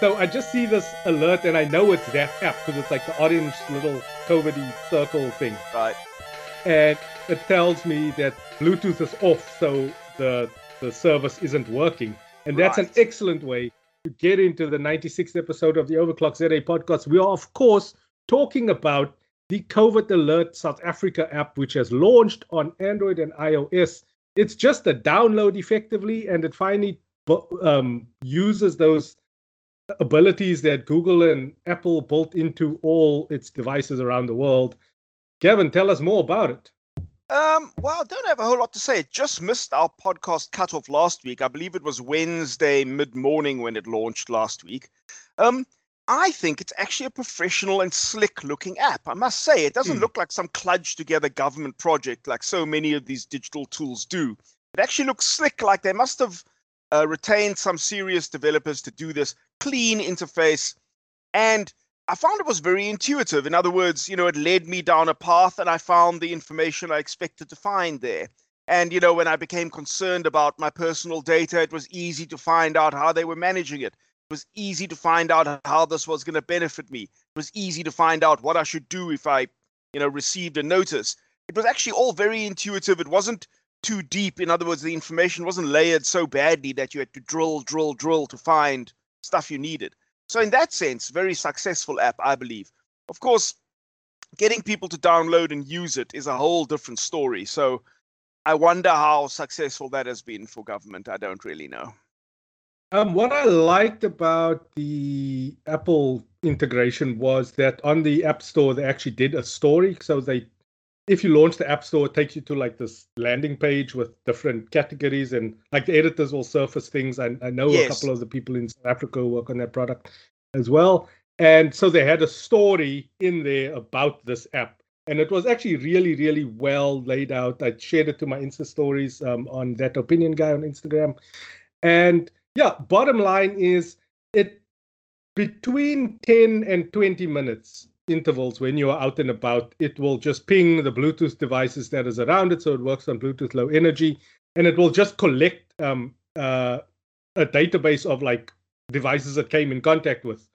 So I just see this alert and I know it's that app because it's like the orange little COVID circle thing. Right. And it tells me that Bluetooth is off, so the the service isn't working. And that's right. an excellent way to get into the 96th episode of the Overclock ZA podcast. We are, of course, talking about the COVID Alert South Africa app, which has launched on Android and iOS. It's just a download effectively, and it finally um, uses those abilities that Google and Apple built into all its devices around the world. Gavin, tell us more about it. Um, well, I don't have a whole lot to say. It just missed our podcast cutoff last week. I believe it was Wednesday mid morning when it launched last week. Um, I think it's actually a professional and slick looking app. I must say, it doesn't hmm. look like some kludged together government project like so many of these digital tools do. It actually looks slick, like they must have uh, retained some serious developers to do this clean interface. And I found it was very intuitive. In other words, you know, it led me down a path and I found the information I expected to find there. And, you know, when I became concerned about my personal data, it was easy to find out how they were managing it. It was easy to find out how this was going to benefit me. It was easy to find out what I should do if I, you know, received a notice. It was actually all very intuitive. It wasn't too deep. In other words, the information wasn't layered so badly that you had to drill, drill, drill to find stuff you needed. So in that sense, very successful app, I believe. Of course, getting people to download and use it is a whole different story. So I wonder how successful that has been for government. I don't really know. Um, what I liked about the Apple integration was that on the App Store they actually did a story. So they if you launch the app store, it takes you to like this landing page with different categories and like the editors will surface things. I, I know yes. a couple of the people in South Africa work on that product as well. And so they had a story in there about this app. And it was actually really, really well laid out. I shared it to my Insta stories um, on that opinion guy on Instagram. And yeah, bottom line is it between 10 and 20 minutes intervals when you are out and about, it will just ping the Bluetooth devices that is around it. So it works on Bluetooth low energy, and it will just collect um, uh, a database of like devices that came in contact with,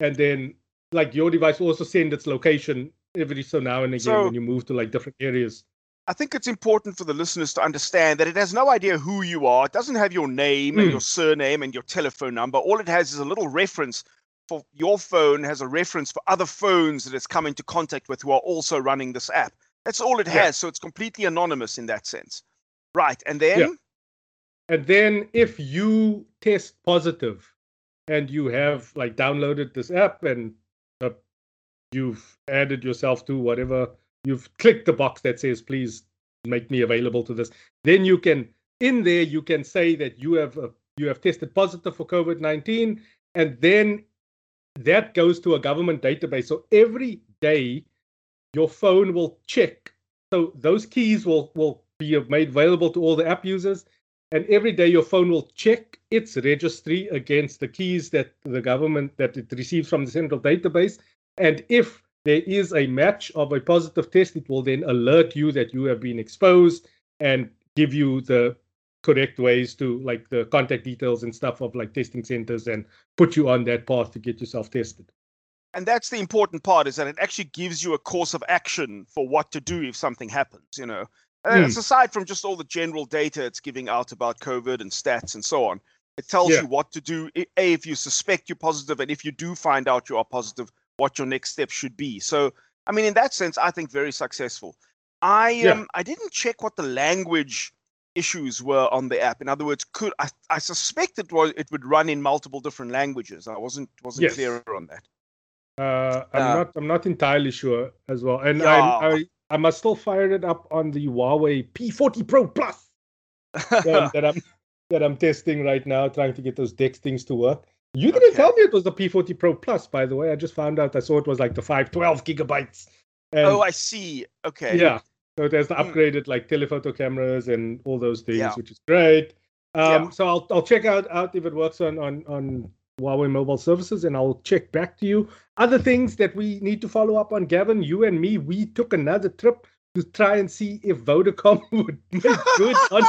and then like your device will also send its location every so now and again so, when you move to like different areas. I think it's important for the listeners to understand that it has no idea who you are. It doesn't have your name mm. and hmm. your surname and your telephone number. All it has is a little reference for your phone has a reference for other phones that it's come into contact with who are also running this app. That's all it has. Yeah. So it's completely anonymous in that sense. Right. And then? Yeah. And then if you test positive and you have like downloaded this app and uh, you've added yourself to whatever, you've clicked the box that says, please make me available to this, then you can, in there, you can say that you have, uh, you have tested positive for COVID 19. And then that goes to a government database. So every day, your phone will check. So those keys will will be made available to all the app users, and every day your phone will check its registry against the keys that the government that it receives from the central database. And if there is a match of a positive test, it will then alert you that you have been exposed and give you the correct ways to like the contact details and stuff of like testing centers and put you on that path to get yourself tested and that's the important part is that it actually gives you a course of action for what to do if something happens you know and mm. it's aside from just all the general data it's giving out about covid and stats and so on it tells yeah. you what to do a if you suspect you're positive and if you do find out you are positive what your next step should be so i mean in that sense i think very successful i yeah. um i didn't check what the language issues were on the app. In other words, could I, I suspect it was it would run in multiple different languages. I wasn't wasn't yes. clear on that. Uh, I'm uh, not I'm not entirely sure as well, and yeah. I, I I must still fire it up on the Huawei P40 Pro Plus um, that I'm that I'm testing right now, trying to get those Dex things to work. You didn't okay. tell me it was the P40 Pro Plus, by the way. I just found out. I saw it was like the 512 gigabytes. And, oh, I see. Okay. Yeah. So there's the hmm. upgraded like telephoto cameras and all those things, yeah. which is great. Um, yeah. So I'll I'll check out out if it works on on on Huawei mobile services, and I'll check back to you. Other things that we need to follow up on, Gavin, you and me, we took another trip to try and see if Vodacom would make good on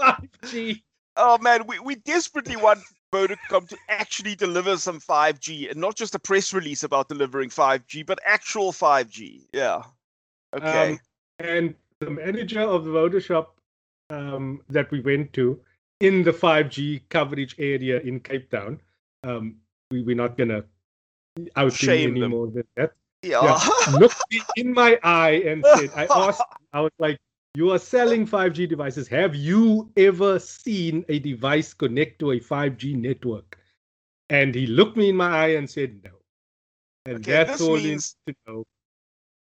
5G. Oh man, we, we desperately want Vodacom to actually deliver some 5G and not just a press release about delivering 5G, but actual 5G. Yeah. Okay. Um, and the manager of the Vodashop um, that we went to in the 5G coverage area in Cape Town, um, we, we're not going to out him anymore than that. Yeah. yeah. Looked me in my eye and said, I asked, I was like, you are selling 5G devices. Have you ever seen a device connect to a 5G network? And he looked me in my eye and said, no. And okay, that's all means, to know.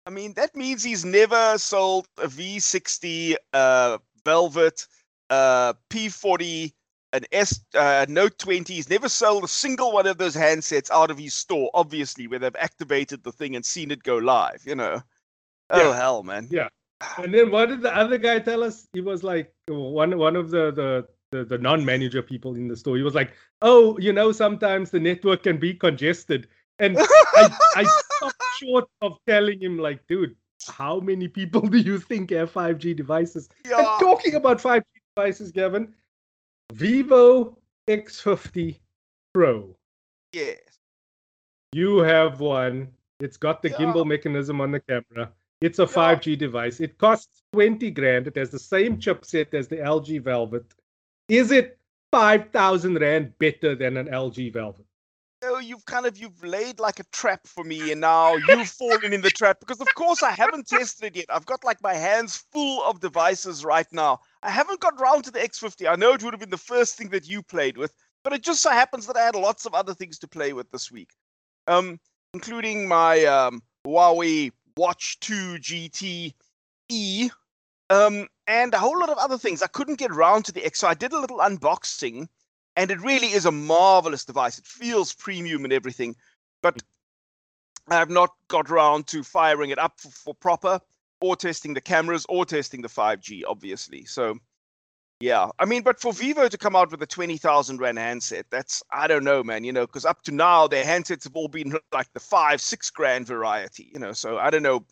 I mean, that means he's never sold a V60 uh, Velvet uh, P40 an S uh, Note 20. He's never sold a single one of those handsets out of his store, obviously, where they've activated the thing and seen it go live, you know. Oh, hell, man. Yeah. And then what did the other guy tell us? He was like, one, one of the, the, the, the non-manager people in the store. He was like, "Oh, you know, sometimes the network can be congested." And I, I stopped short of telling him, like, dude, how many people do you think have 5G devices? Yeah. And talking about 5G devices, Gavin, Vivo X50 Pro. Yes. You have one. It's got the yeah. gimbal mechanism on the camera. It's a 5G device. It costs 20 grand. It has the same chipset as the LG Velvet. Is it 5,000 rand better than an LG Velvet? No, you've kind of you've laid like a trap for me, and now you've fallen in the trap because, of course, I haven't tested it yet. I've got like my hands full of devices right now. I haven't got round to the X50. I know it would have been the first thing that you played with, but it just so happens that I had lots of other things to play with this week, um, including my um, Huawei Watch 2 GT E, um, and a whole lot of other things. I couldn't get round to the X, so I did a little unboxing and it really is a marvelous device. It feels premium and everything, but I have not got around to firing it up for, for proper or testing the cameras or testing the 5G, obviously. So, yeah, I mean, but for Vivo to come out with a 20,000 Rand handset, that's, I don't know, man, you know, because up to now, their handsets have all been like the five, six grand variety, you know, so I don't know.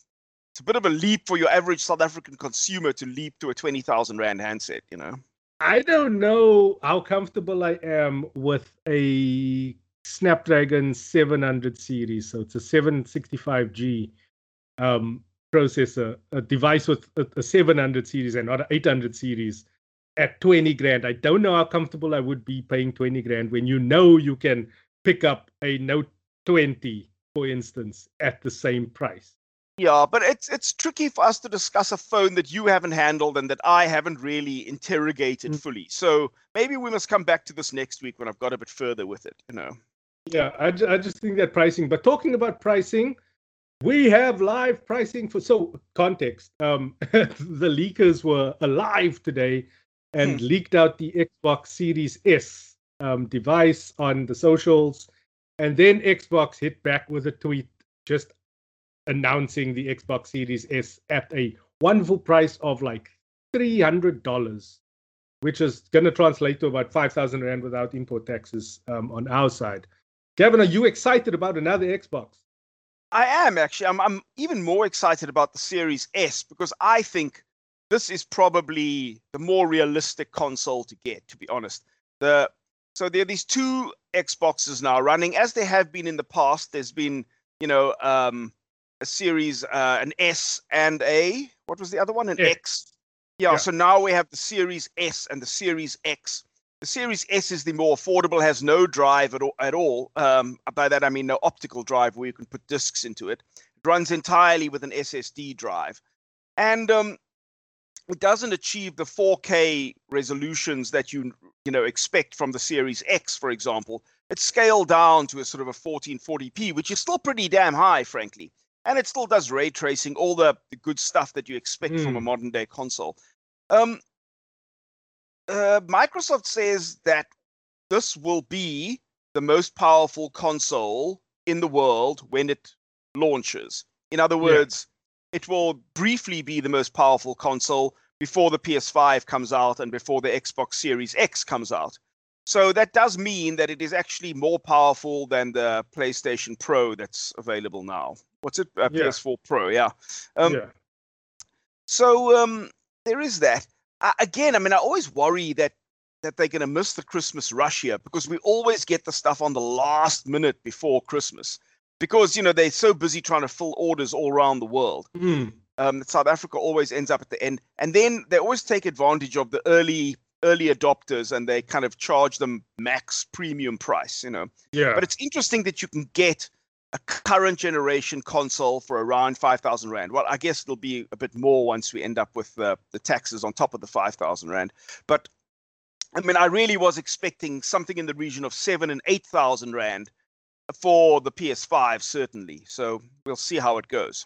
It's a bit of a leap for your average South African consumer to leap to a 20,000 Rand handset, you know. I don't know how comfortable I am with a Snapdragon 700 series. So it's a 765G um, processor, a device with a, a 700 series and not an 800 series at 20 grand. I don't know how comfortable I would be paying 20 grand when you know you can pick up a Note 20, for instance, at the same price. Yeah, but it's it's tricky for us to discuss a phone that you haven't handled and that I haven't really interrogated mm. fully. So maybe we must come back to this next week when I've got a bit further with it. You know. Yeah, I, I just think that pricing. But talking about pricing, we have live pricing for so context. Um, the leakers were alive today and hmm. leaked out the Xbox Series S um, device on the socials, and then Xbox hit back with a tweet just announcing the Xbox Series S at a wonderful price of like $300, which is going to translate to about 5,000 Rand without import taxes um, on our side. Gavin, are you excited about another Xbox? I am actually. I'm, I'm even more excited about the Series S because I think this is probably the more realistic console to get, to be honest. The so there are these two Xboxes now running as they have been in the past. There's been, you know, um, a series, uh, an S and a what was the other one? An X. X. Yeah, yeah, so now we have the Series S and the Series X. The Series S is the more affordable, has no drive at all. At all. Um, by that I mean no optical drive where you can put discs into it. It runs entirely with an SSD drive, and um, it doesn't achieve the 4K resolutions that you you know expect from the Series X, for example. It's scaled down to a sort of a 1440p, which is still pretty damn high, frankly and it still does ray tracing, all the, the good stuff that you expect mm. from a hmm. modern day console. Um, uh, Microsoft says that this will be the most powerful console in the world when it launches. In other words, yeah. it will briefly be the most powerful console before the PS5 comes out and before the Xbox Series X comes out. So that does mean that it is actually more powerful than the PlayStation Pro that's available now. What's it? Uh, PS4 Pro, yeah. Um, yeah. So um, there is that. Uh, again, I mean, I always worry that that they're going to miss the Christmas rush here because we always get the stuff on the last minute before Christmas because you know they're so busy trying to fill orders all around the world. Mm. Um, South Africa always ends up at the end, and then they always take advantage of the early early adopters and they kind of charge them max premium price. You know, Yeah. but it's interesting that you can get a current generation console for around 5000 rand. Well i guess it'll be a bit more once we end up with the, the taxes on top of the 5000 rand. But i mean i really was expecting something in the region of 7 and 8000 rand for the ps5 certainly. So we'll see how it goes.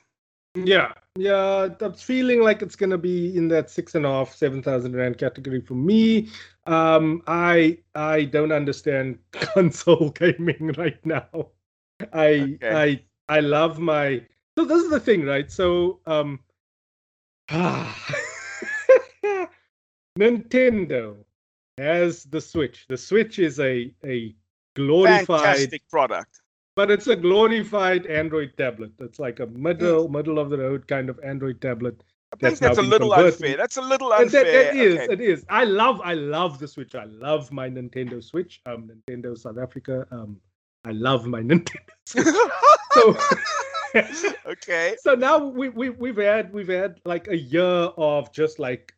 Yeah, yeah, I'm feeling like it's gonna be in that six and a half, seven thousand rand category for me. Um, I I don't understand console gaming right now. I Okay. I I love my. So this is the thing, right? So um, Nintendo has the Switch. The Switch is a a glorified fantastic product but it's a glorified Android tablet. It's like a middle middle of the road kind of Android tablet. i think That's that's, a little converted. unfair that's a little unfair that, that is, okay. it is. I love, I love the Switch. I love my Nintendo Switch. Um, Nintendo South Africa. Um, I love my Nintendo. So, okay so now we we we've had we've had like a year of just like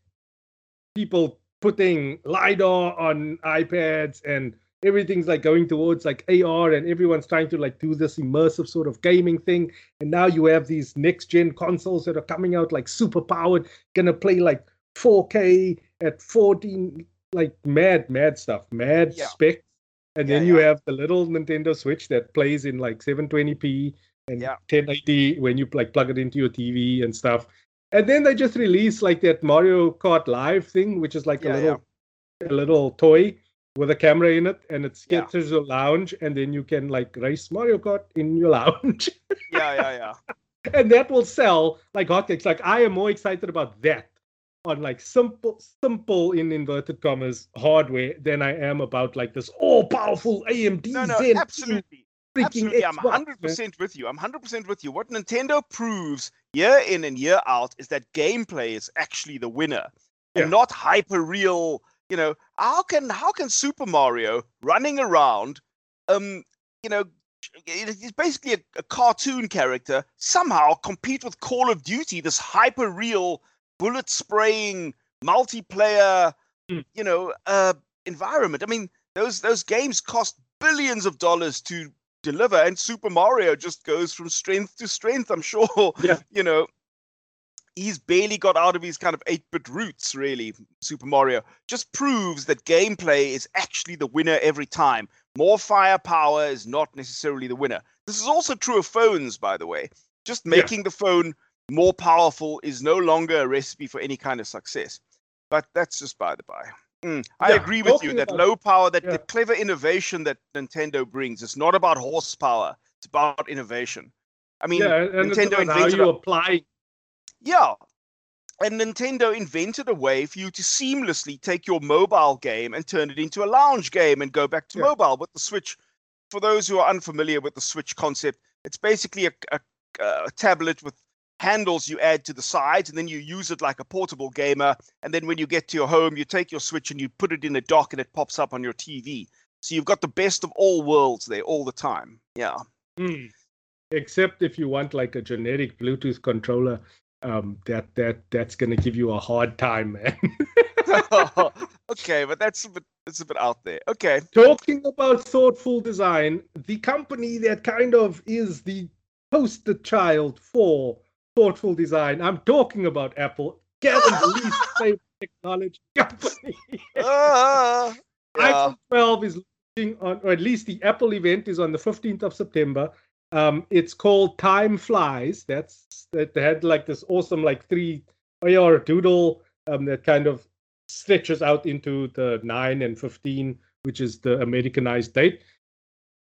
people putting lidar on iPads and everything's like going towards like AR and everyone's trying to like do this immersive sort of gaming thing and now you have these next gen consoles that are coming out like super powered gonna play like 4K at 14 like mad mad stuff mad Yeah. specs and Yeah, then you yeah. have the little Nintendo Switch that plays in like 720p and Yeah. 1080 when you like plug it into your TV and stuff. And then they just release like that Mario Kart Live thing, which is like Yeah, a little a little toy with a camera in it, and it Yeah. gets a lounge, and then you can like race Mario Kart in your lounge, yeah yeah yeah and that will sell like hotcakes. Like I am more excited about that on like simple, simple in inverted commas hardware than I am about like this all powerful AMD no no Zen absolutely Absolutely, I'm 100% with you. I'm 100% with you. What Nintendo proves year in and year out is that gameplay is actually the winner Yeah. and not hyper real. You know, how can how can Super Mario running around, um, you know, it- it's basically a, a cartoon character somehow compete with Call of Duty, this hyper real bullet spraying multiplayer, Mm. you know, uh, environment. I mean, those those games cost billions of dollars to deliver and super mario just goes from strength to strength i'm sure Yeah. you know he's barely got out of his kind of 8-bit roots really super mario just proves that gameplay is actually the winner every time more firepower is not necessarily the winner this is also true of phones by the way just Yeah. making the phone more powerful is no longer a recipe for any kind of success but that's just by the by Mm, I Yeah, agree with you that low power, that yeah. the clever innovation that Nintendo brings, it's not about horsepower, it's about innovation. I mean, yeah, Nintendo about how you a- apply yeah. And Nintendo invented a way for you to seamlessly take your mobile game and turn it into a lounge game and go back to Yeah. mobile with the Switch. For those who are unfamiliar with the Switch concept, it's basically a, a, a tablet with handles you add to the sides, and then you use it like a portable gamer. And then when you get to your home, you take your Switch and you put it in a dock, and it pops up on your TV. So you've got the best of all worlds there all the time. Yeah. Hmm. Except if you want like a generic Bluetooth controller, um, that that that's gonna give you a hard time, man. okay, but that's a bit that's a bit out there. Okay. Talking about thoughtful design, the company that kind of is the poster child for thoughtful design, I'm talking about Apple, Gavin's least favorite technology company. Ah, yeah. iPhone 12 is looking on, or at least the Apple event is on the 15th of September. Um, it's called Time Flies. That's that they had like this awesome like three or doodle um, that kind of stretches out into the nine and 15, which is the Americanized date.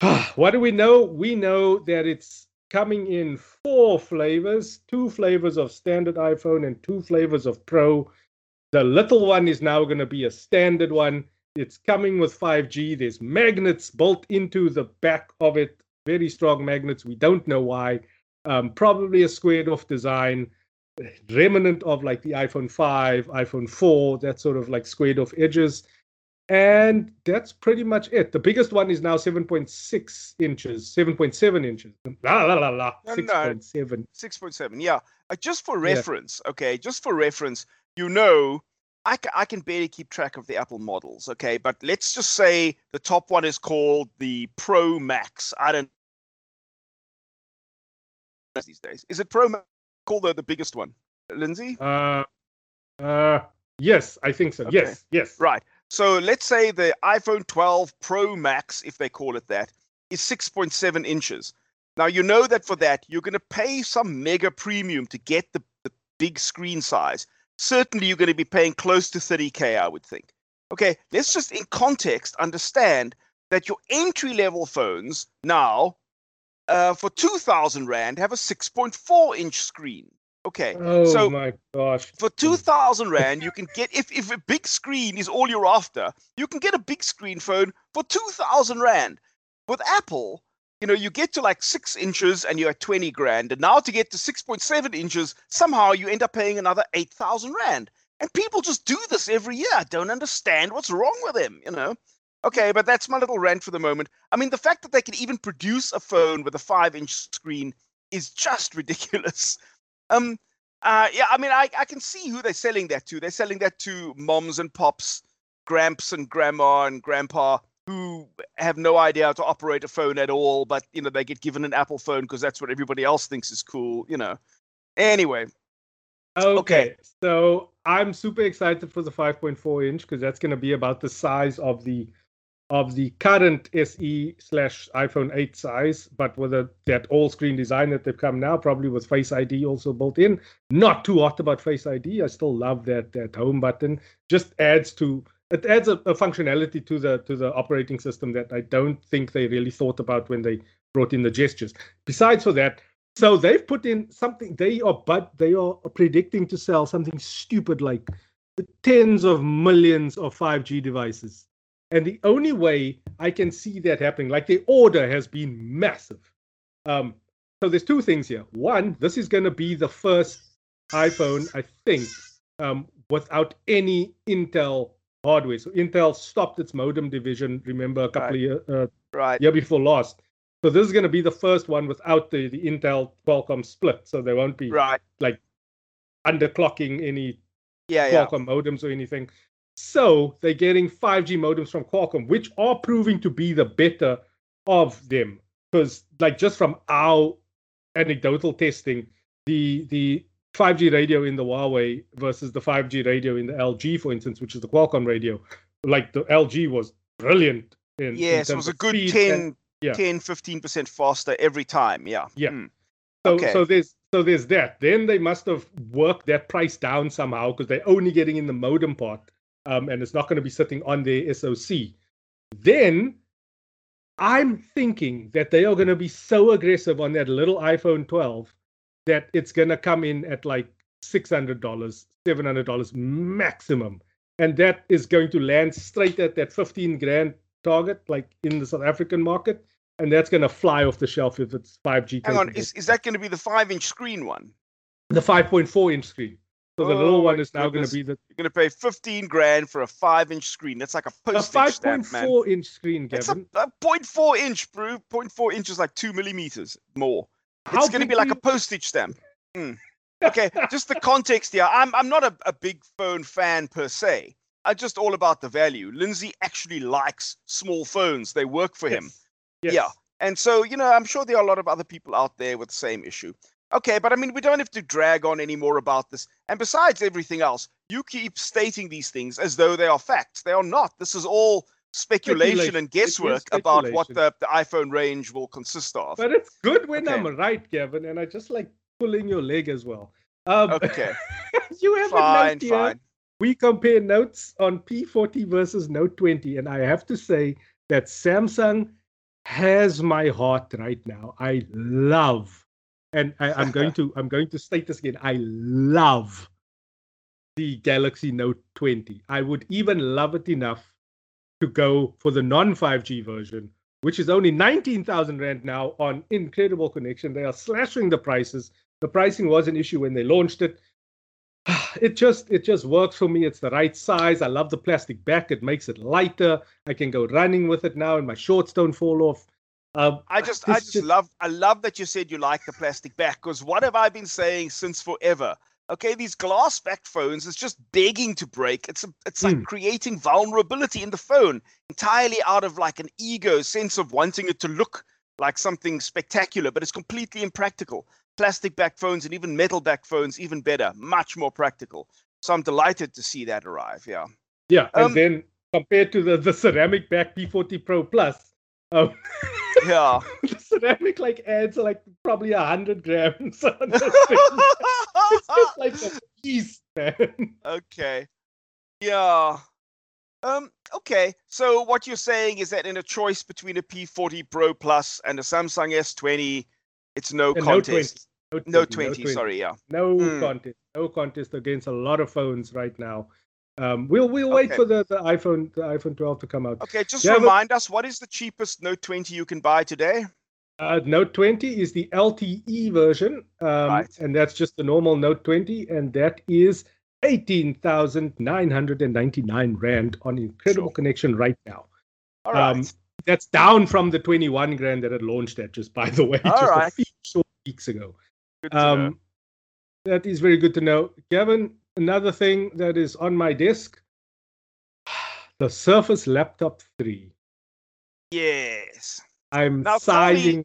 what do we know? We know that it's coming in four flavors: two flavors of standard iPhone and two flavors of Pro. The little one is now going to be a standard one. It's coming with 5G. There's magnets built into the back of it, very strong magnets. We don't know why. Um, probably a squared off design, remnant of like the iPhone 5, iPhone 4, that sort of like squared off edges. And that's pretty much it. The biggest one is now 7.6 inches, 7.7 inches. La la la la. 6.7. 6.7. Yeah. Uh, just for reference, yeah. okay, just for reference, you know, I, ca- I can barely keep track of the Apple models, okay, but let's just say the top one is called the Pro Max. I don't these days. Is it Pro Max called the, the biggest one, Lindsey? Uh, uh, yes, I think so. Okay. Yes, yes. Right. So let's say the iPhone 12 Pro Max, if they call it that, is 6.7 inches. Now you know that for that you're going to pay some mega premium to get the, the big screen size. Certainly you're going to be paying close to 30k, I would think. Okay, let's just in context understand that your entry level phones now uh, for 2000 rand have a 6.4 inch screen okay oh so my gosh. for 2000 rand you can get if, if a big screen is all you're after you can get a big screen phone for 2000 rand. With apple you know you get to like six inches and you're at 20 grand and now to get to 6.7 inches somehow you end up paying another 8000 rand. And people just do this every year. I don't understand what's wrong with them you know? Okay, but that's my little rant for the moment. I mean, the fact that they can even produce a phone with a five-inch screen is just ridiculous. Um, uh, yeah, I mean, I, I can see who they're selling that to. They're selling that to moms and pops, gramps and grandma and grandpa who have no idea how to operate a phone at all, but you know they get given an Apple phone because that's what everybody else thinks is cool. You know. Anyway. Okay, okay. so I'm super excited for the 5.4 inch because that's going to be about the size of the of the current SE slash iPhone 8 size, but with a, that all screen design that they've come now, probably with Face ID also built in. Not too hot about Face ID. I still love that that home button. Just adds to it adds a, a functionality to the to the operating system that I don't think they really thought about when they brought in the gestures. Besides for that, so they've put in something they are but they are predicting to sell something stupid like tens of millions of 5G devices and the only way I can see that happening, like the order has been massive. Um, so there's two things here. One, this is going to be the first iPhone, I think, um, without any Intel hardware. So Intel stopped its modem division. Remember a couple right. of years, uh, right. year before last. So this is going to be the first one without the, the Intel Qualcomm split. So there won't be right. like underclocking any yeah, Qualcomm yeah. modems or anything. So they're getting 5G modems from Qualcomm, which are proving to be the better of them. Because like just from our anecdotal testing, the the 5G radio in the Huawei versus the 5G radio in the LG, for instance, which is the Qualcomm radio, like the LG was brilliant. In, yes, in it was a good 10, and, yeah. 10, 15% faster every time. Yeah. Yeah. Mm. So, okay. so there's so there's that. Then they must have worked that price down somehow because they're only getting in the modem part um, and it's not going to be sitting on their SoC. Then I'm thinking that they are going to be so aggressive on that little iPhone 12 that it's going to come in at like $600, $700 maximum. And that is going to land straight at that 15 grand target, like in the South African market. And that's going to fly off the shelf if it's 5G. Hang on, is, is that going to be the five inch screen one? The 5.4 inch screen. So the oh, little one is now going to be the. You're going to pay 15 grand for a five inch screen. That's like a postage a 5.4 inch screen, Gavin. It's a, a 0.4 inch, bro. 0.4 inches, like two millimeters more. How it's going to be like you... a postage stamp. Mm. Okay, just the context here. I'm I'm not a, a big phone fan per se. I'm just all about the value. Lindsey actually likes small phones. They work for yes. him. Yes. Yeah. And so, you know, I'm sure there are a lot of other people out there with the same issue. Okay, but I mean, we don't have to drag on anymore about this. And besides everything else, you keep stating these things as though they are facts. They are not. This is all speculation, speculation. and guesswork about what the, the, iPhone range will consist of. But it's good when okay. I'm right, Gavin, and I just like pulling your leg as well. Um, okay. you have fine, a note. Fine. We compare notes on P40 versus Note 20, and I have to say that Samsung has my heart right now. I love and I, am going to I'm going to state this again. I love the Galaxy Note 20. I would even love it enough to go for the non 5G version, which is only 19,000 rand now on Incredible Connection. They are slashing the prices. The pricing was an issue when they launched it. it just it just works for me. It's the right size. I love the plastic back. It makes it lighter. I can go running with it now, and my shorts don't fall off. Um, I just, I just, love, I love that you said you like the plastic back because what have I been saying since forever? Okay, these glass back phones is just begging to break. It's a, it's like mm. creating vulnerability in the phone entirely out of like an ego sense of wanting it to look like something spectacular, but it's completely impractical. Plastic back phones and even metal back phones, even better, much more practical. So I'm delighted to see that arrive. Yeah. Yeah, and um, then compared to the the ceramic back P40 Pro Plus, um, yeah, the ceramic like adds like probably a hundred grams. On it's just like a beast, man. Okay. Yeah. Um, okay, so what you're saying is that in a choice between a P40 Pro Plus and a Samsung S20, it's no contest. No 20, no 20, no 20, sorry, yeah. No mm. contest. No contest against a lot of phones right now. Um, we'll we'll wait for the, the iPhone the iPhone 12 to come out. Okay, just yeah, remind but, us what is the cheapest Note 20 you can buy today? Uh, Note 20 is the LTE version, um, right. and that's just the normal Note 20, and that is 18,999 Rand on Incredible sure. Connection right now. All right. Um, that's down from the 21 grand that it launched at, just by the way, All just right. a few short weeks ago. Um, that is very good to know. Gavin, another thing that is on my desk the Surface Laptop 3. Yes. I'm now sighing.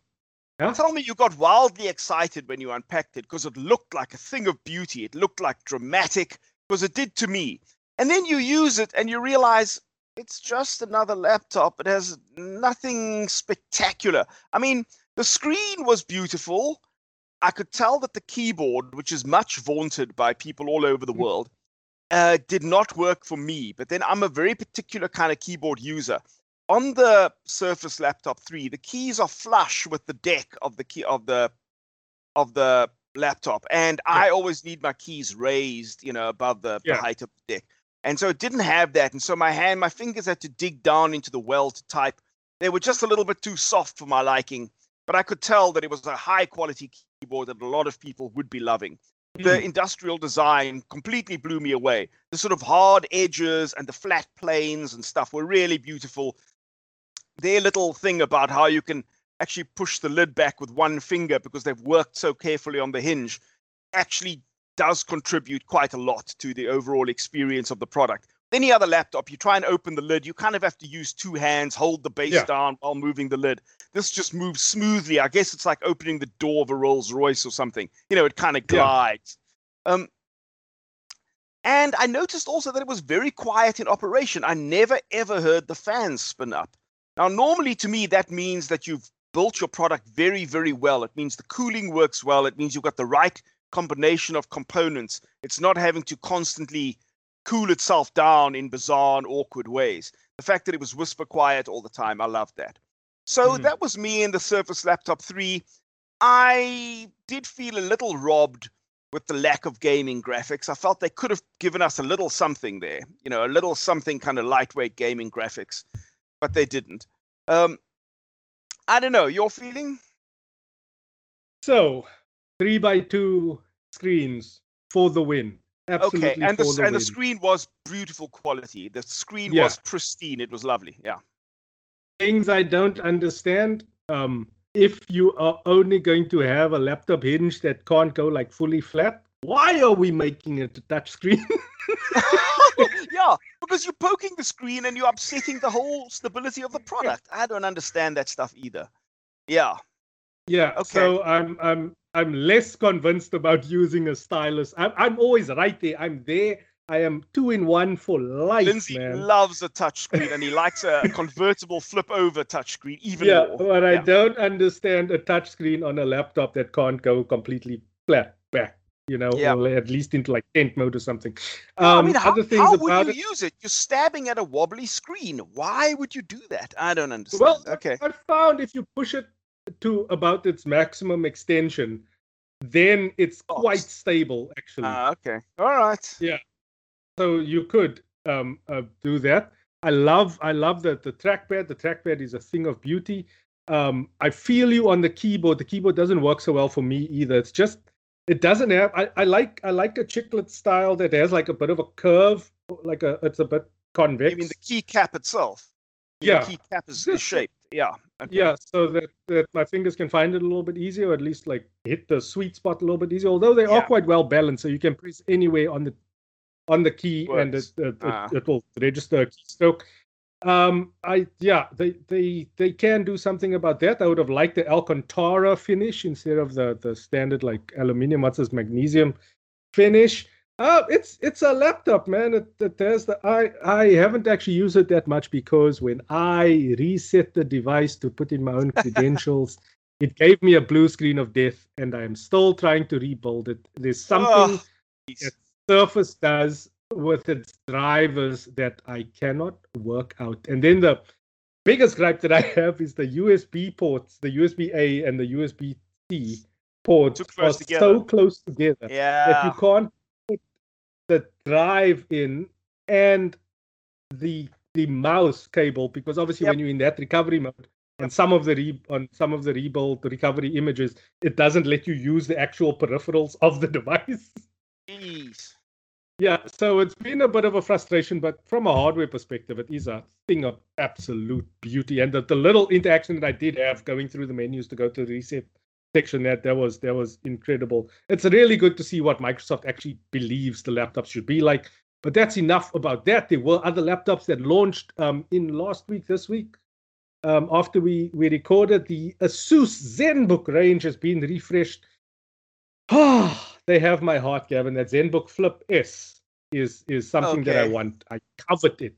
Tell me, tell me you got wildly excited when you unpacked it because it looked like a thing of beauty. It looked like dramatic because it did to me. And then you use it and you realize it's just another laptop. It has nothing spectacular. I mean, the screen was beautiful. I could tell that the keyboard, which is much vaunted by people all over the mm. world, uh, did not work for me. But then I'm a very particular kind of keyboard user. On the Surface Laptop 3, the keys are flush with the deck of the key of the of the laptop, and yeah. I always need my keys raised, you know, above the, yeah. the height of the deck. And so it didn't have that, and so my hand, my fingers had to dig down into the well to type. They were just a little bit too soft for my liking, but I could tell that it was a high quality keyboard that a lot of people would be loving. The mm. industrial design completely blew me away. The sort of hard edges and the flat planes and stuff were really beautiful. Their little thing about how you can actually push the lid back with one finger because they've worked so carefully on the hinge actually does contribute quite a lot to the overall experience of the product. Any other laptop, you try and open the lid, you kind of have to use two hands, hold the base yeah. down while moving the lid. This just moves smoothly. I guess it's like opening the door of a Rolls Royce or something. You know, it kind of glides. Yeah. Um, and I noticed also that it was very quiet in operation. I never ever heard the fans spin up. Now, normally to me, that means that you've built your product very, very well. It means the cooling works well. It means you've got the right combination of components. It's not having to constantly cool itself down in bizarre and awkward ways. The fact that it was whisper quiet all the time, I loved that. So mm-hmm. that was me in the Surface Laptop 3. I did feel a little robbed with the lack of gaming graphics. I felt they could have given us a little something there, you know, a little something kind of lightweight gaming graphics, but they didn't. Um, I don't know. Your feeling? So, three by two screens for the win. Absolutely okay, and the, the and the screen was beautiful quality. The screen yeah. was pristine. It was lovely. Yeah things I don't understand. Um, if you are only going to have a laptop hinge that can't go like fully flat, why are we making it a touch screen? yeah, because you're poking the screen and you're upsetting the whole stability of the product. I don't understand that stuff either. Yeah. Yeah. Okay. So I'm I'm I'm less convinced about using a stylus. I'm I'm always right there. I'm there I am two in one for life. Lindsey man. loves a touchscreen and he likes a convertible flip over touchscreen even yeah, more. but I don't understand a touchscreen on a laptop that can't go completely flat back, you know, yeah. or at least into like tent mode or something. Um, I mean, how, how would you it, use it? You're stabbing at a wobbly screen. Why would you do that? I don't understand. Well, okay. I found if you push it to about its maximum extension, then it's quite stable actually. Uh, okay. All right. Yeah so you could um, uh, do that. I love I love that the trackpad. The trackpad is a thing of beauty. Um, I feel you on the keyboard. The keyboard doesn't work so well for me either. It's just it doesn't have. I, I like I like a chiclet style that has like a bit of a curve, like a it's a bit convex. You mean the keycap itself? Yeah. The keycap is, is shaped. Yeah. Okay. Yeah, so that, that my fingers can find it a little bit easier, or at least like hit the sweet spot a little bit easier. Although they are quite well balanced, so you can press anywhere on the on the key and it, Works. it, it, Ah. it will register a keystroke. Um, I yeah, they they they can do something about that. I would have liked the Alcantara finish instead of the the standard like aluminium. What's this magnesium finish? Uh, it's it's a laptop, man. It, it has the I I haven't actually used it that much because when I reset the device to put in my own credentials, it gave me a blue screen of death, and I am still trying to rebuild it. There's something Oh, that Surface does with its drivers that I cannot work out. And then the biggest gripe that I have is the USB ports, the USB A and the USB C ports are close so close together that yeah. you can't the drive in and the the mouse cable because obviously Yep. when you're in that recovery mode on some of the re- on some of the rebuild the recovery images it doesn't let you use the actual peripherals of the device Jeez. yeah so it's been a bit of a frustration but from a hardware perspective it is a thing of absolute beauty and the, the little interaction that i did have going through the menus to go to the reset section that that was that was incredible it's really good to see what microsoft actually believes the laptops should be like but that's enough about that there were other laptops that launched um, in last week this week um, after we we recorded the asus zenbook range has been refreshed Ah, they have my heart, Gavin. That ZenBook Flip S is is something that I want. I covet it.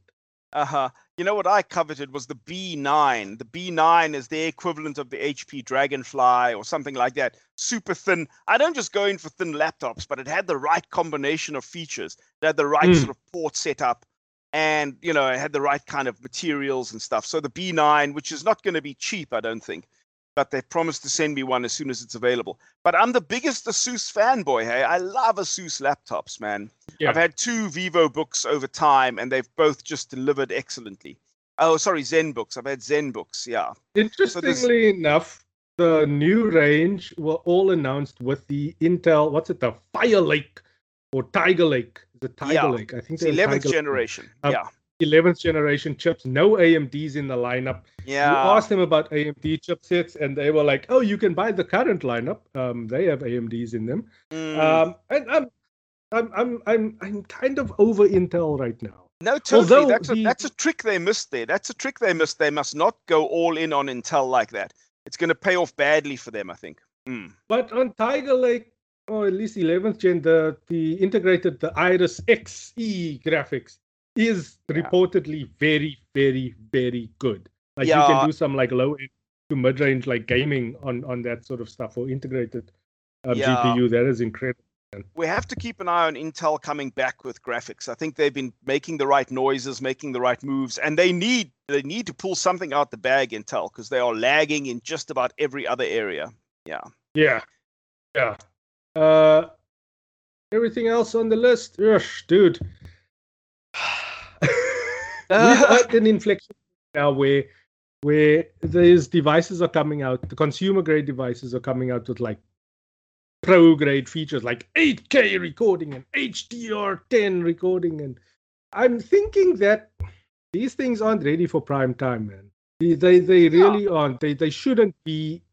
Uh huh. You know what I coveted was the B9. The B9 is the equivalent of the HP Dragonfly or something like that. Super thin. I don't just go in for thin laptops, but it had the right combination of features. It had the right Mm. sort of port setup, and you know, it had the right kind of materials and stuff. So the B9, which is not going to be cheap, I don't think, but they promised to send me one as soon as it's available. But I'm the biggest ASUS fanboy. Hey, I love ASUS laptops, man. Yeah. I've had two VivoBooks over time, and they've both just delivered excellently. Oh, sorry, ZenBooks. I've had Zen books. Yeah. Interestingly enough, the new range were all announced with the Intel. What's it? The Fire Lake or Tiger Lake? The Tiger Yeah. Lake? I think It's they're 11th Tiger- generation. Um, yeah. 11th generation chips. No AMDs in the lineup. Yeah. You asked them about AMD chipsets, and they were like, "Oh, you can buy the current lineup. Um, they have AMDs in them." Mm. Um, and I'm, I'm, I'm, I'm, I'm kind of over Intel right now. no, totally. although That's a, the- that's a trick they missed there. That's a trick they missed. They must not go all in on Intel like that. It's going to pay off badly for them, I think. Mm. But on Tiger Lake, or at least 11th gen, the, the integrated, the Iris Xe graphics is Yeah. reportedly very, very, very good. Like you can do some like low end to mid range like gaming on on that sort of stuff or integrated um, Yeah. GPU. That is incredible. we have to keep an eye on Intel coming back with graphics. I think they've been making the right noises, making the right moves, and they need they need to pull something out the bag, Intel, because they are lagging in just about every other area. Yeah. Yeah, yeah. Uh, everything else on the list, Ugh, dude. We're uh, at an inflection now where where these devices are coming out, the consumer grade devices are coming out with like pro grade features like 8K recording and HDR10 recording, and I'm thinking that these things aren't ready for prime time, man. They they, they Yeah. really aren't. They they shouldn't be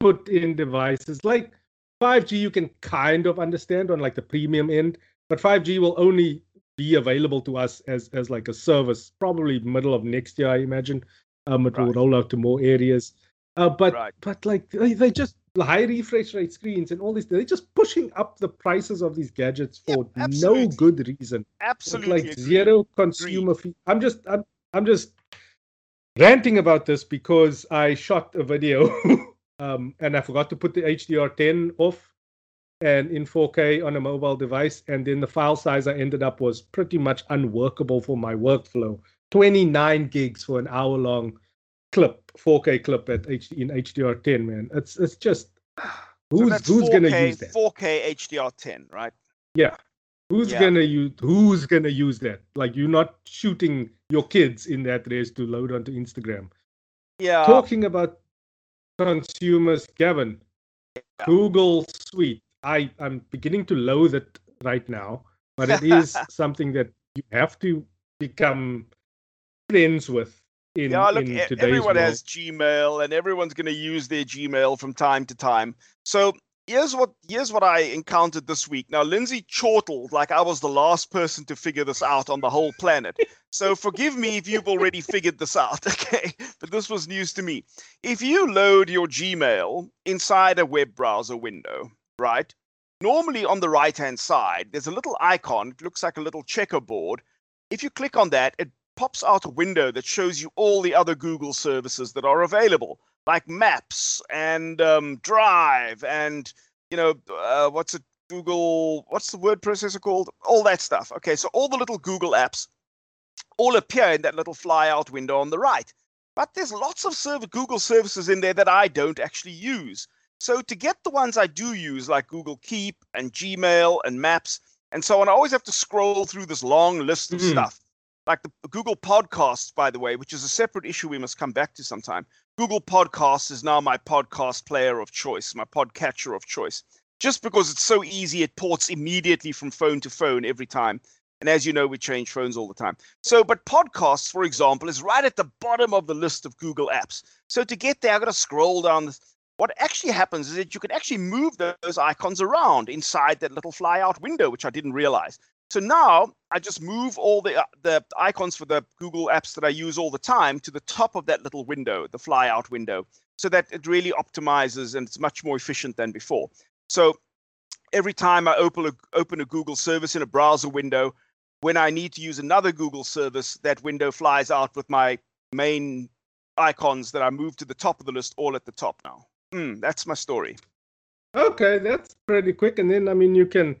put in devices like 5G. You can kind of understand on like the premium end, but 5G will only be available to us as as like a service probably middle of next year, I imagine. Um, it will roll out to more areas. Uh, but Right. but like they, they just high refresh rate screens and all this. They're just pushing up the prices of these gadgets for no good reason. Absolutely. like agree. zero consumer fee. I'm just I'm I'm just ranting about this because I shot a video um, and I forgot to put the HDR10 off and in 4K on a mobile device, and then the file size I ended up was pretty much unworkable for my workflow. 29 gigs for an hour long clip, 4K clip at HD in HDR10, man. It's it's just who's that's who's 4K, gonna use that? 4K HDR10, right? Yeah. Who's Yeah. gonna use who's gonna use that? Like you're not shooting your kids in that race to load onto Instagram. Yeah. Talking about consumers, Gavin, Yeah. Google Suite. I I'm beginning to loathe it right now, but it is something that you have to become friends with. In, yeah, look, everyone world. has Gmail, and everyone's going to use their Gmail from time to time. So here's what here's what I encountered this week. Now, Lindsey chortled like I was the last person to figure this out on the whole planet. So forgive me if you've already figured this out, okay? But this was news to me. If you load your Gmail inside a web browser window, right? Normally on the right-hand side, there's a little icon. It looks like a little checkerboard. If you click on that, it pops out a window that shows you all the other Google services that are available like Maps and um, Drive and you know uh, what's it Google what's the word processor called all that stuff. Okay, so all the little Google apps all appear in that little flyout window on the right. But there's lots of server, Google services in there that I don't actually use. So to get the ones I do use, like Google Keep and Gmail and Maps and so on, I always have to scroll through this long list of mm. stuff. Like the Google Podcasts, by the way, which is a separate issue we must come back to sometime. Google Podcasts is now my podcast player of choice, my podcatcher of choice, just because it's so easy. It ports immediately from phone to phone every time. And as you know, we change phones all the time. So, but podcasts, for example, is right at the bottom of the list of Google apps. So to get there, I've got to scroll down. This. What actually happens is that you can actually move those icons around inside that little flyout window, which I didn't realize. So now I just move all the uh, the icons for the Google apps that I use all the time to the top of that little window, the flyout window, so that it really optimizes and it's much more efficient than before. So every time I open a, open a Google service in a browser window, when I need to use another Google service, that window flies out with my main icons that I move to the top of the list all at the top now. Mm, that's my story. Okay, that's pretty quick. And then, I mean, you can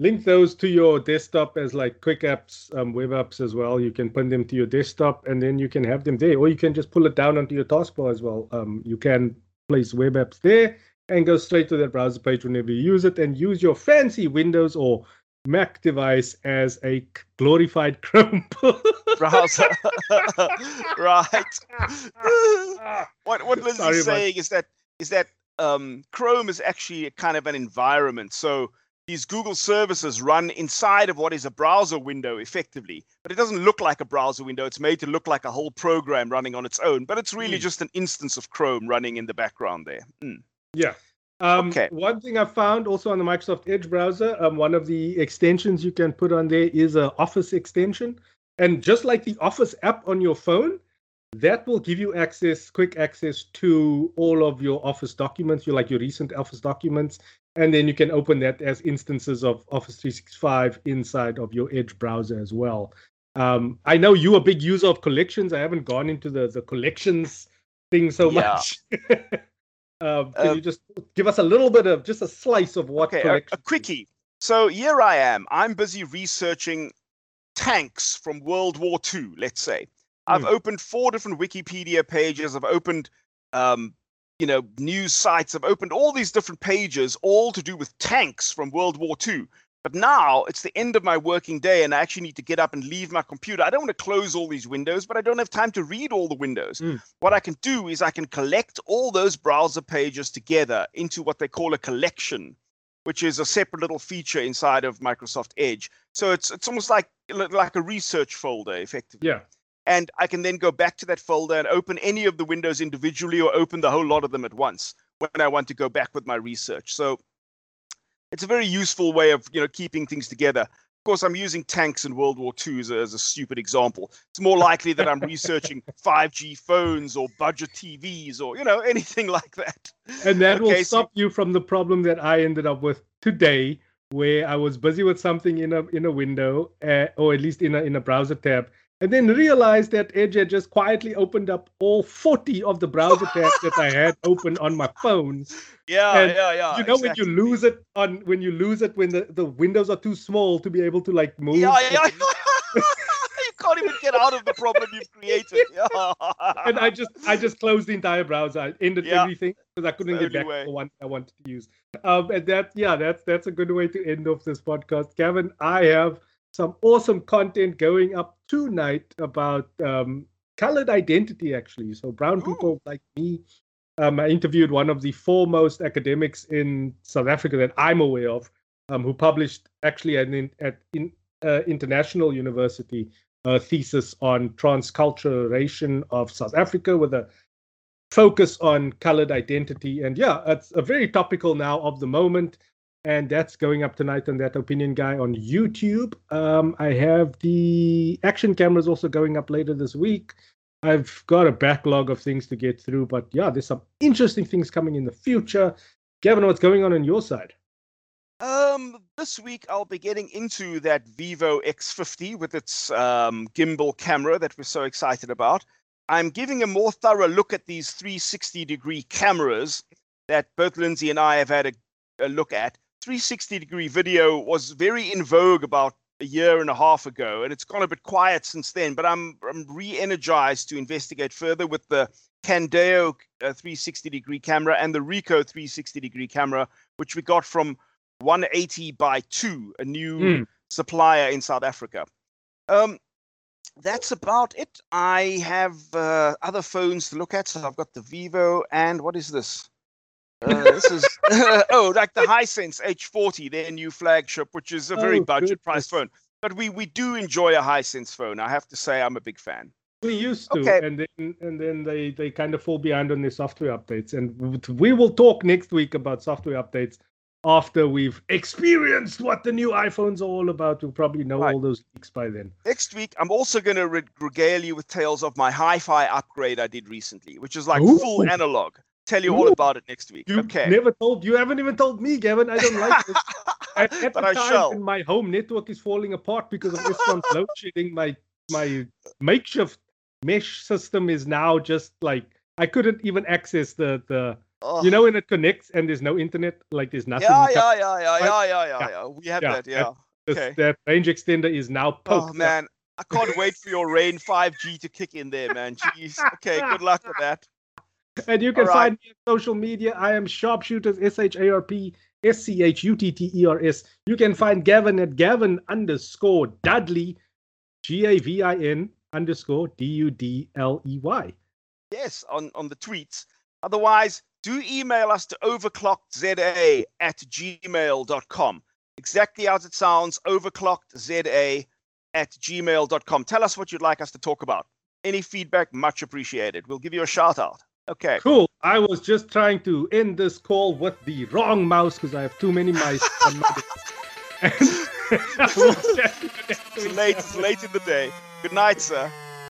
link those to your desktop as like quick apps, um, web apps as well. You can put them to your desktop and then you can have them there, or you can just pull it down onto your taskbar as well. Um, you can place web apps there and go straight to that browser page whenever you use it and use your fancy Windows or Mac device as a glorified Chrome browser. right. what what Liz is saying is that is that um, Chrome is actually a kind of an environment. So these Google services run inside of what is a browser window effectively, but it doesn't look like a browser window. It's made to look like a whole program running on its own, but it's really mm. just an instance of Chrome running in the background there. Mm. Yeah. Um, okay. One thing I found also on the Microsoft Edge browser, um, one of the extensions you can put on there is an Office extension. And just like the Office app on your phone, that will give you access, quick access to all of your Office documents, your like your recent Office documents, and then you can open that as instances of Office 365 inside of your Edge browser as well. Um, I know you're a big user of collections. I haven't gone into the, the collections thing so yeah. much. um, can uh, you just give us a little bit of just a slice of what? Okay, a, a quickie. So here I am. I'm busy researching tanks from World War II. Let's say I've hmm. opened four different Wikipedia pages. I've opened um, you know, news sites I've opened all these different pages, all to do with tanks from World War II. But now it's the end of my working day, and I actually need to get up and leave my computer. I don't want to close all these windows, but I don't have time to read all the windows. Mm. What I can do is I can collect all those browser pages together into what they call a collection, which is a separate little feature inside of Microsoft Edge. So it's it's almost like like a research folder, effectively. Yeah and I can then go back to that folder and open any of the windows individually or open the whole lot of them at once when I want to go back with my research. So it's a very useful way of you know keeping things together. Of course, I'm using tanks in World War II as a, as a stupid example. It's more likely that I'm researching 5G phones or budget TVs or you know anything like that. And that okay, will stop so... you from the problem that I ended up with today, where I was busy with something in a in a window, uh, or at least in a in a browser tab, and then realized that Edge had just quietly opened up all 40 of the browser tabs that I had open on my phone. Yeah, and yeah, yeah. You know exactly. when you lose it on when you lose it when the, the windows are too small to be able to like move. Yeah, yeah. you can't even get out of the problem you've created. Yeah. and I just I just closed the entire browser. I ended yeah. everything because I couldn't get back way. to the one I wanted to use. Um, and that yeah, that's that's a good way to end off this podcast. Gavin, I have some awesome content going up tonight about um, colored identity, actually. So brown Ooh. people like me Um, I interviewed one of the foremost academics in South Africa that I'm aware of, um, who published actually at, at in, uh, international university a thesis on transculturation of South Africa with a focus on colored identity. And yeah, it's a very topical now of the moment. And that's going up tonight on that opinion guy on YouTube. Um, I have the action cameras also going up later this week. I've got a backlog of things to get through, but yeah, there's some interesting things coming in the future. Gavin, what's going on on your side? Um, this week I'll be getting into that Vivo X50 with its um, gimbal camera that we're so excited about. I'm giving a more thorough look at these 360 degree cameras that both Lindsey and I have had a, a look at. 360 degree video was very in vogue about a year and a half ago, and it's gone a bit quiet since then. But I'm I'm re-energized to investigate further with the Kandao uh, 360 degree camera and the Ricoh 360 degree camera, which we got from 180 by 2, a new mm. supplier in South Africa. Um, that's about it. I have uh, other phones to look at. So I've got the Vivo and what is this? Uh, this is oh, like the Hisense H40, their new flagship, which is a very oh, budget price phone. But we we do enjoy a Hisense phone. I have to say, I'm a big fan. We used to, okay. and then and then they they kind of fall behind on their software updates. And we will talk next week about software updates after we've experienced what the new iPhones are all about. We'll probably know right. all those leaks by then. Next week, I'm also going to regale you with tales of my hi-fi upgrade I did recently, which is like Ooh. full analog. Tell you Ooh. all about it next week. You okay. Never told. You haven't even told me, Gavin. I don't like this. at, at but the I time, shall. my home network is falling apart because of Eskom load shedding. My my makeshift mesh system is now just like I couldn't even access the the Oh. You know when it connects and there's no internet, like there's nothing. Yeah, yeah, yeah, yeah, yeah, yeah, yeah, yeah. We have yeah, that. Yeah. That, okay. That range extender is now oh, poked. Oh man, I can't wait for your Rain 5G to kick in there, man. Jeez. Okay, good luck with that. And you can right. find me on social media. I am SharpSchutters, S H A R P S C H U T T E R S. You can find Gavin at Gavin underscore Dudley, G A V I N underscore D U D L E Y. Yes, on, on the tweets. Otherwise, do email us to overclockedza at gmail.com. Exactly as it sounds, overclockedza at gmail.com. Tell us what you'd like us to talk about. Any feedback, much appreciated. We'll give you a shout out. Okay. Cool. I was just trying to end this call with the wrong mouse because I have too many mice on my it's late. It's late in the day. Good night, sir.